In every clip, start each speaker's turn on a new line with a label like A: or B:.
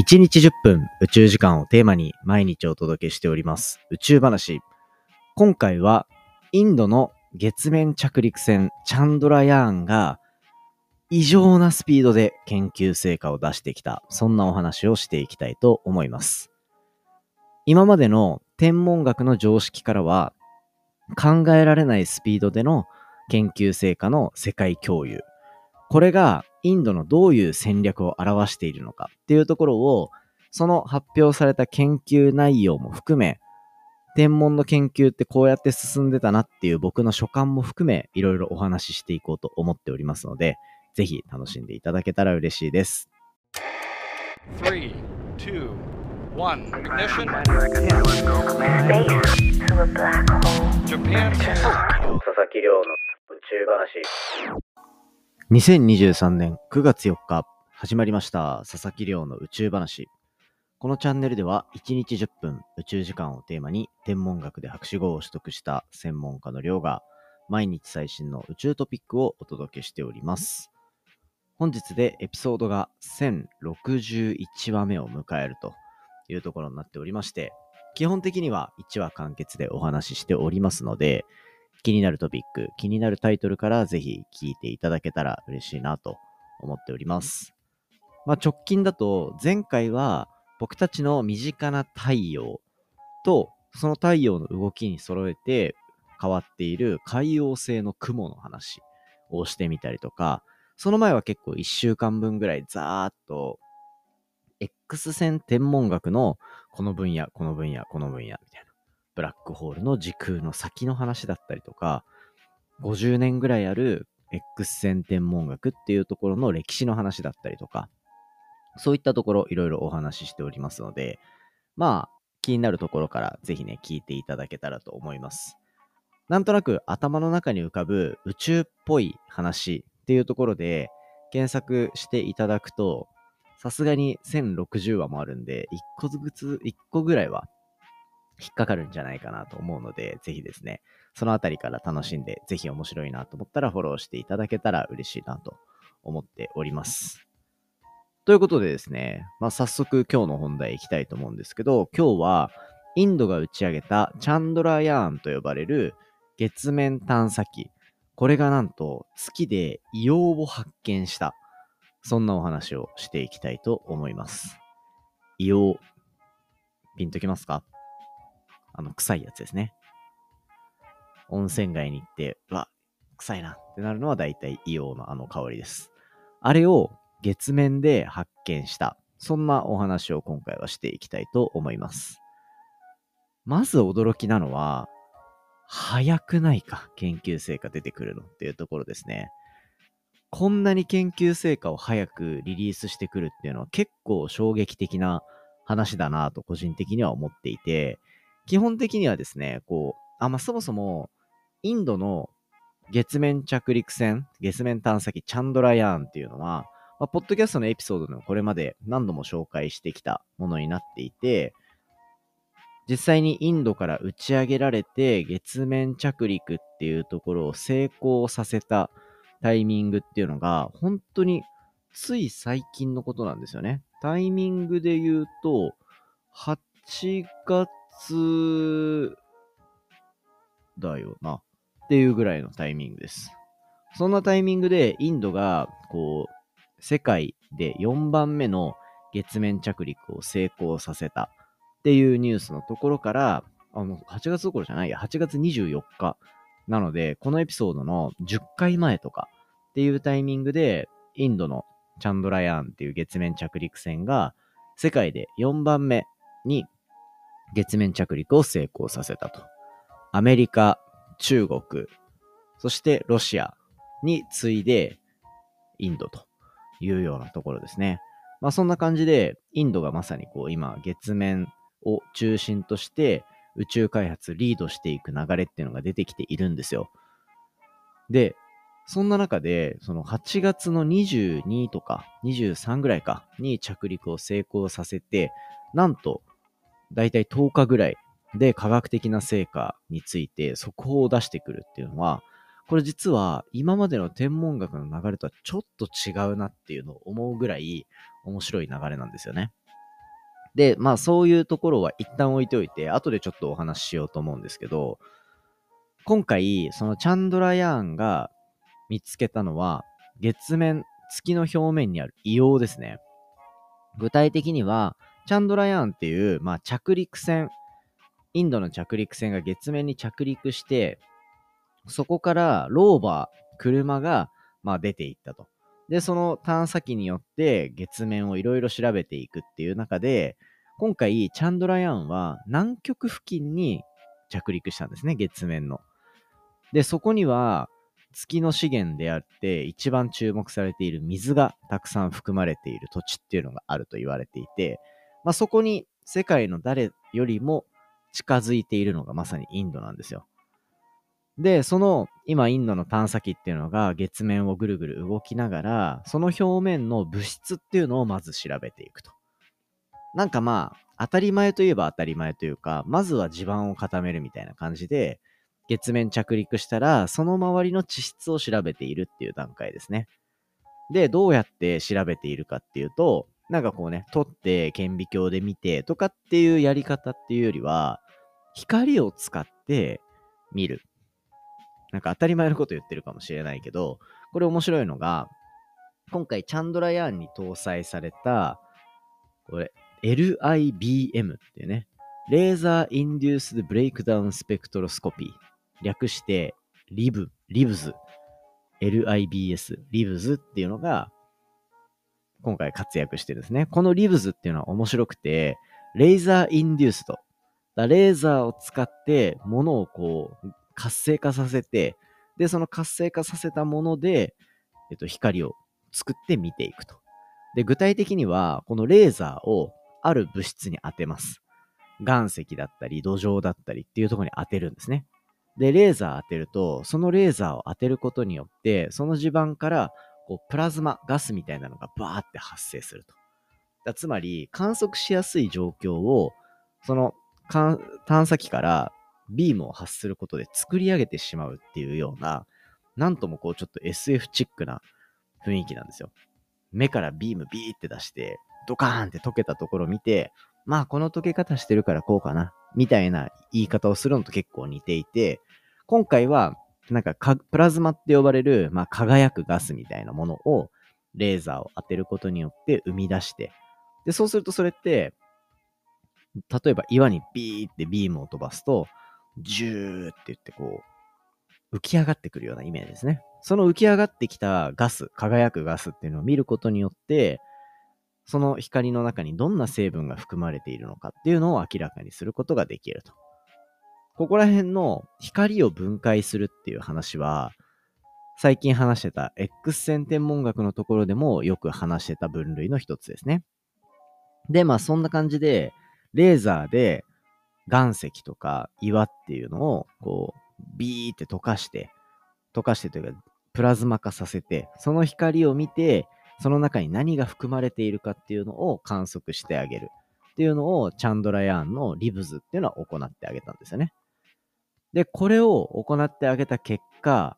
A: 1日10分宇宙時間をテーマに毎日お届けしております宇宙話。今回はインドの月面着陸船チャンドラヤーンが異常なスピードで研究成果を出してきた、そんなお話をしていきたいと思います。今までの天文学の常識からは考えられないスピードでの研究成果の世界共有。これがインドのどういう戦略を表しているのかっていうところを、その発表された研究内容も含め、天文の研究ってこうやって進んでたなっていう僕の所感も含め、いろいろお話ししていこうと思っておりますので、ぜひ楽しんでいただけたら嬉しいです。3, 2, 1, ignition. Japan. 佐々木亮の宇宙話。2023年9月4日、始まりました佐々木亮の宇宙話。このチャンネルでは1日10分宇宙時間をテーマに天文学で博士号を取得した専門家の亮が毎日最新の宇宙トピックをお届けしております。本日でエピソードが1061話目を迎えるというところになっておりまして、基本的には1話完結でお話ししておりますので、気になるトピック、気になるタイトルからぜひ聞いていただけたら嬉しいなと思っております。まあ、直近だと前回は僕たちの身近な太陽とその太陽の動きに揃えて変わっている海洋性の雲の話をしてみたりとか、その前は結構1週間分ぐらいざーっと X 線天文学のこの分野、この分野、この分野みたいな。ブラックホールの時空の先の話だったりとか、50年ぐらいある X 線天文学っていうところの歴史の話だったりとか、そういったところいろいろお話ししておりますので、まあ、気になるところからぜひね、聞いていただけたらと思います。なんとなく頭の中に浮かぶ宇宙っぽい話っていうところで検索していただくと、さすがに1060話もあるんで、1個ずつ、1個ぐらいは引っかかるんじゃないかなと思うので、ぜひですね、そのあたりから楽しんで、ぜひ面白いなと思ったらフォローしていただけたら嬉しいなと思っております。ということでですね、まあ、早速今日の本題行きたいと思うんですけど、今日はインドが打ち上げたチャンドラヤーンと呼ばれる月面探査機。これがなんと月で硫黄を発見した。そんなお話をしていきたいと思います。硫黄。ピンときますか？あの、臭いやつですね。温泉街に行って、うわ、臭いなってなるのは大体硫黄のあの香りです。あれを月面で発見した。そんなお話を今回はしていきたいと思います。まず驚きなのは、早くないか、研究成果出てくるのっていうところですね。こんなに研究成果を早くリリースしてくるっていうのは結構衝撃的な話だなと個人的には思っていて、基本的にはですね、こう、あ、まあ、そもそも、インドの月面着陸船、月面探査機チャンドラヤーンっていうのは、まあ、ポッドキャストのエピソードでもこれまで何度も紹介してきたものになっていて、実際にインドから打ち上げられて月面着陸っていうところを成功させたタイミングっていうのが、本当につい最近のことなんですよね。タイミングで言うと、8月月だよな。っていうぐらいのタイミングです。そんなタイミングでインドが、こう、世界で4番目の月面着陸を成功させたっていうニュースのところから、あの、8月どころじゃないや、8月24日なので、このエピソードの10回前とかっていうタイミングで、インドのチャンドラヤーンっていう月面着陸船が世界で4番目に月面着陸を成功させたと。アメリカ、中国、そしてロシアに次いでインドというようなところですね。まあそんな感じで、インドがまさにこう今月面を中心として宇宙開発リードしていく流れっていうのが出てきているんですよ。で、そんな中で、その8月の22とか23ぐらいかに着陸を成功させて、なんとだいたい10日ぐらいで科学的な成果について速報を出してくるっていうのは、これ実は今までの天文学の流れとはちょっと違うなっていうのを思うぐらい面白い流れなんですよね。で、まあそういうところは一旦置いておいて、後でちょっとお話ししようと思うんですけど、今回、そのチャンドラヤーンが見つけたのは、月面、月の表面にある硫黄ですね。具体的には、チャンドラヤーンっていう、まあ、着陸船、インドの着陸船が月面に着陸して、そこからローバー、車が、まあ、出ていったと。で、その探査機によって月面をいろいろ調べていくっていう中で、今回、チャンドラヤーンは南極付近に着陸したんですね、月面の。で、そこには月の資源であって一番注目されている水がたくさん含まれている土地っていうのがあると言われていて、まあ、そこに世界の誰よりも近づいているのがまさにインドなんですよ。で、その今インドの探査機っていうのが月面をぐるぐる動きながら、その表面の物質っていうのをまず調べていくと。なんかまあ、当たり前といえば当たり前というか、まずは地盤を固めるみたいな感じで、月面着陸したら、その周りの地質を調べているっていう段階ですね。で、どうやって調べているかっていうと、なんかこうね、撮って顕微鏡で見てとかっていうやり方っていうよりは、光を使って見る。なんか当たり前のこと言ってるかもしれないけど、これ面白いのが、今回チャンドラヤーンに搭載された、これ、LIBM っていうね、 Laser Induced Breakdown Spectroscopy。略して、リブ、リブズ、LIBS、リブズっていうのが、今回活躍してるんですね。このリブズっていうのは面白くて、 Laser Induced。レーザーを使って物をこう活性化させて、で、その活性化させたもので、えっと、光を作って見ていくと。で、具体的には、このレーザーをある物質に当てます。岩石だったり、土壌だったりっていうところに当てるんですね。で、レーザー当てると、そのレーザーを当てることによって、その地盤からこうプラズマ、ガスみたいなのがバーって発生すると。だつまり、観測しやすい状況を、その探査機からビームを発することで作り上げてしまうっていうような、なんともこうちょっと SF チックな雰囲気なんですよ。目からビームビーって出して、ドカーンって溶けたところを見て、まあこの溶け方してるからこうかな、みたいな言い方をするのと結構似ていて、今回はなんかプラズマって呼ばれる、まあ、輝くガスみたいなものをレーザーを当てることによって生み出して、で、そうするとそれって、例えば岩にビーってビームを飛ばすと、ジューって言ってこう、浮き上がってくるようなイメージですね。その浮き上がってきたガス、輝くガスっていうのを見ることによって、その光の中にどんな成分が含まれているのかっていうのを明らかにすることができると。ここら辺の光を分解するっていう話は、最近話してた X 線天文学のところでもよく話してた分類の一つですね。で、まあそんな感じで、レーザーで岩石とか岩っていうのをこうビーって溶かして、溶かしてというかプラズマ化させて、その光を見て、その中に何が含まれているかっていうのを観測してあげるっていうのをチャンドラヤーンのリブズっていうのは行ってあげたんですよね。で、これを行ってあげた結果、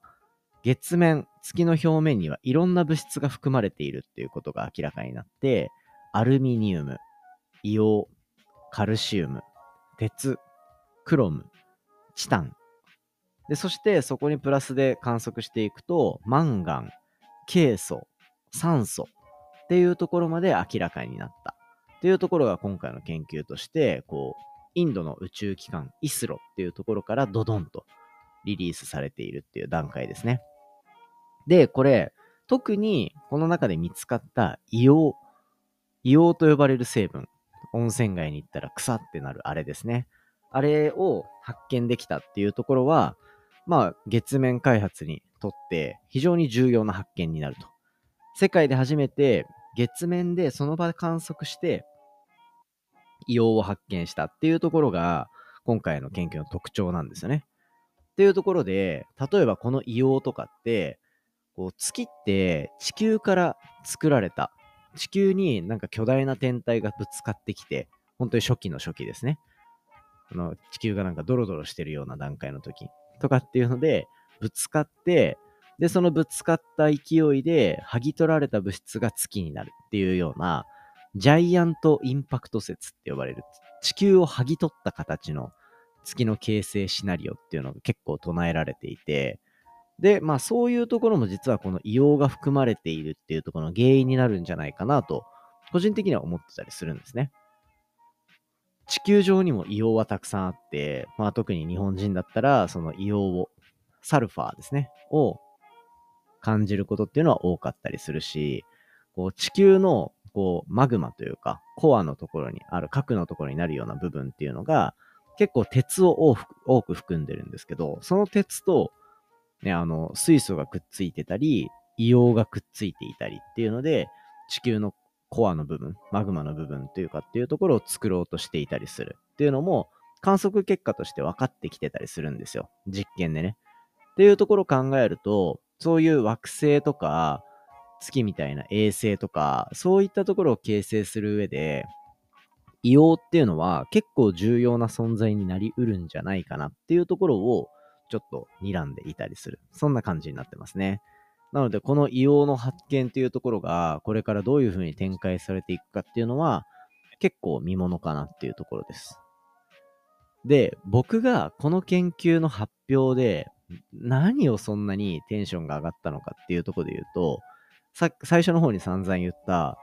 A: 月面、月の表面にはいろんな物質が含まれているっていうことが明らかになって、アルミニウム、硫黄、カルシウム、鉄、クロム、チタン。で、そしてそこにプラスで観測していくと、マンガン、ケイ素、酸素っていうところまで明らかになったっていうところが今回の研究として、こう、インドの宇宙機関イスロっていうところからドドンとリリースされているっていう段階ですね。で、これ、特にこの中で見つかった硫黄、硫黄と呼ばれる成分、温泉街に行ったら草ってなるあれですね。あれを発見できたっていうところは、まあ、月面開発にとって非常に重要な発見になると。世界で初めて月面でその場で観測して硫黄を発見したっていうところが今回の研究の特徴なんですよね。っていうところで、例えばこの硫黄とかって、こう月って地球から作られた、地球になんか巨大な天体がぶつかってきて、本当に初期の初期ですね。この地球がなんかドロドロしてるような段階の時とかっていうので、ぶつかって、で、そのぶつかった勢いで剥ぎ取られた物質が月になるっていうようなジャイアントインパクト説って呼ばれる、地球を剥ぎ取った形の月の形成シナリオっていうのが結構唱えられていて、で、まあそういうところも実はこの硫黄が含まれているっていうところの原因になるんじゃないかなと、個人的には思ってたりするんですね。地球上にも硫黄はたくさんあって、まあ特に日本人だったら、その硫黄を、サルファーですね、を感じることっていうのは多かったりするし、こう地球のこうマグマというか、コアのところにある、核のところになるような部分っていうのが、結構鉄を多く含んでるんですけど、その鉄と、ね、あの、水素がくっついてたり、硫黄がくっついていたりっていうので、地球のコアの部分、マグマの部分というかっていうところを作ろうとしていたりするっていうのも観測結果として分かってきてたりするんですよ。実験でね。っていうところを考えると、そういう惑星とか月みたいな衛星とか、そういったところを形成する上で、硫黄っていうのは結構重要な存在になりうるんじゃないかなっていうところをちょっと睨んでいたりする。そんな感じになってますね。なので、この硫黄の発見っていうところが、これからどういう風に展開されていくかっていうのは、結構見ものかなっていうところです。で、僕がこの研究の発表で、何をそんなにテンションが上がったのかっていうところで言うと、さ最初の方に散々言った、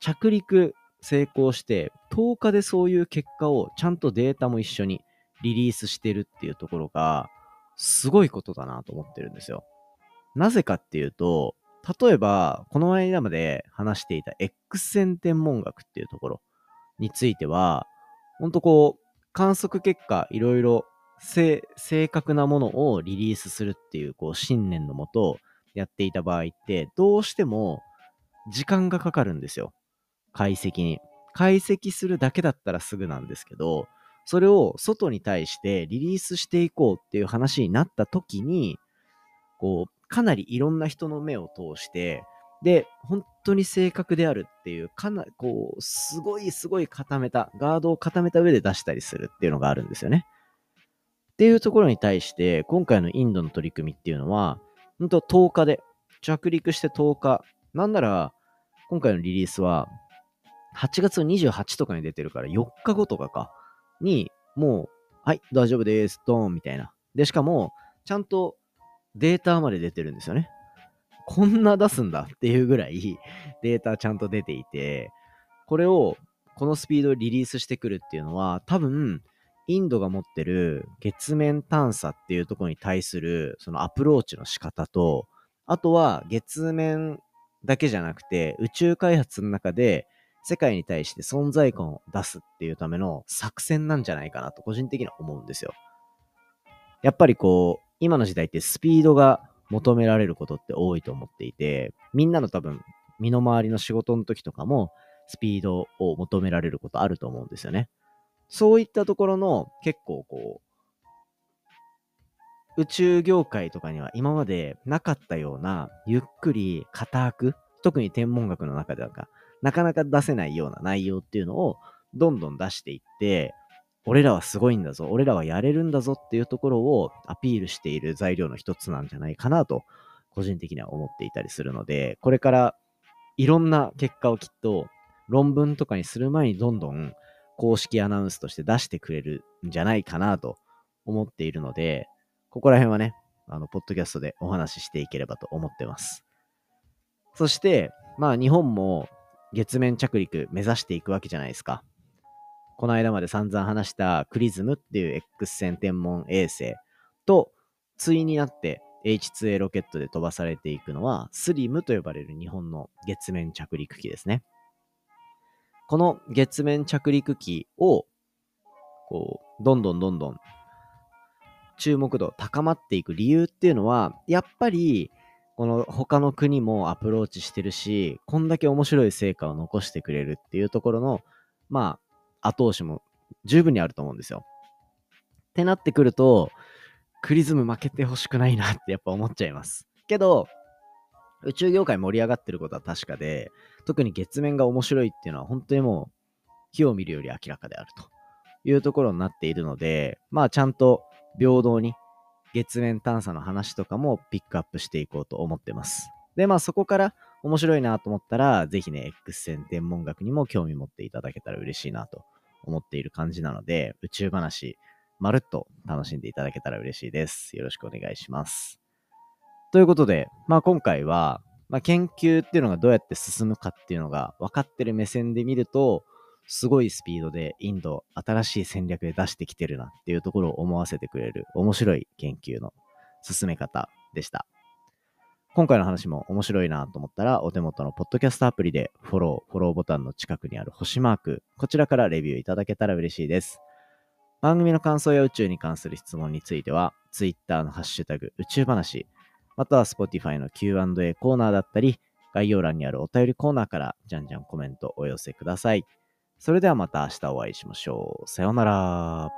A: 着陸成功して、10日でそういう結果をちゃんとデータも一緒にリリースしてるっていうところが、すごいことだなと思ってるんですよ。なぜかっていうと、例えば、この間まで話していた X 線天文学っていうところについては、ほんとこう、観測結果、いろいろ正確なものをリリースするっていう、こう、信念のもとやっていた場合って、どうしても時間がかかるんですよ。解析に。解析するだけだったらすぐなんですけど、それを外に対してリリースしていこうっていう話になった時に、こう、かなりいろんな人の目を通して、で、本当に正確であるっていう、かなり、こう、すごいすごい固めた、ガードを固めた上で出したりするっていうのがあるんですよね。っていうところに対して、今回のインドの取り組みっていうのは、本当10日で、着陸して10日、なんなら、今回のリリースは、8月28とかに出てるから4日後とかか、に、もう、はい、大丈夫です、ドーンみたいな。で、しかも、ちゃんとデータまで出てるんですよね。こんな出すんだっていうぐらいデータちゃんと出ていて、これをこのスピードリリースしてくるっていうのは、多分、インドが持ってる月面探査っていうところに対するそのアプローチの仕方と、あとは月面だけじゃなくて宇宙開発の中で世界に対して存在感を出すっていうための作戦なんじゃないかなと個人的には思うんですよ。やっぱりこう、今の時代ってスピードが求められることって多いと思っていて、みんなの多分、身の回りの仕事の時とかも、スピードを求められることあると思うんですよね。そういったところの結構こう、宇宙業界とかには今までなかったような、ゆっくり固く、特に天文学の中ではなかなか出せないような内容っていうのをどんどん出していって、俺らはすごいんだぞ、俺らはやれるんだぞっていうところをアピールしている材料の一つなんじゃないかなと、個人的には思っていたりするので、これからいろんな結果をきっと論文とかにする前にどんどん公式アナウンスとして出してくれるんじゃないかなと思っているので、ここら辺はね、あの、ポッドキャストでお話ししていければと思ってます。そして、まあ日本も月面着陸目指していくわけじゃないですか。この間まで散々話したクリズムっていう X 線天文衛星と、対になって H2A ロケットで飛ばされていくのは、スリムと呼ばれる日本の月面着陸機ですね。この月面着陸機を、こう、どんどんどんどん注目度高まっていく理由っていうのは、やっぱり、この他の国もアプローチしてるし、こんだけ面白い成果を残してくれるっていうところの、まあ、後押しも十分にあると思うんですよ。ってなってくると、クリズム負けてほしくないなってやっぱ思っちゃいます。けど、宇宙業界盛り上がってることは確かで、特に月面が面白いっていうのは本当にもう、火を見るより明らかであるというところになっているので、まあちゃんと平等に月面探査の話とかもピックアップしていこうと思ってます。で、まあそこから面白いなと思ったら、ぜひね、X 線天文学にも興味持っていただけたら嬉しいなと思っている感じなので、宇宙話、まるっと楽しんでいただけたら嬉しいです。よろしくお願いします。ということで、まあ今回は、まあ、研究っていうのがどうやって進むかっていうのが分かってる目線で見ると、すごいスピードでインド新しい戦略で出してきてるなっていうところを思わせてくれる面白い研究の進め方でした。今回の話も面白いなと思ったら、お手元のポッドキャストアプリでフォロー、フォローボタンの近くにある星マーク、こちらからレビューいただけたら嬉しいです。番組の感想や宇宙に関する質問については、Twitter のハッシュタグ宇宙話、または Spotify の Q&A コーナーだったり、概要欄にあるお便りコーナーからじゃんじゃんコメントお寄せください。それではまた明日お会いしましょう。さようなら。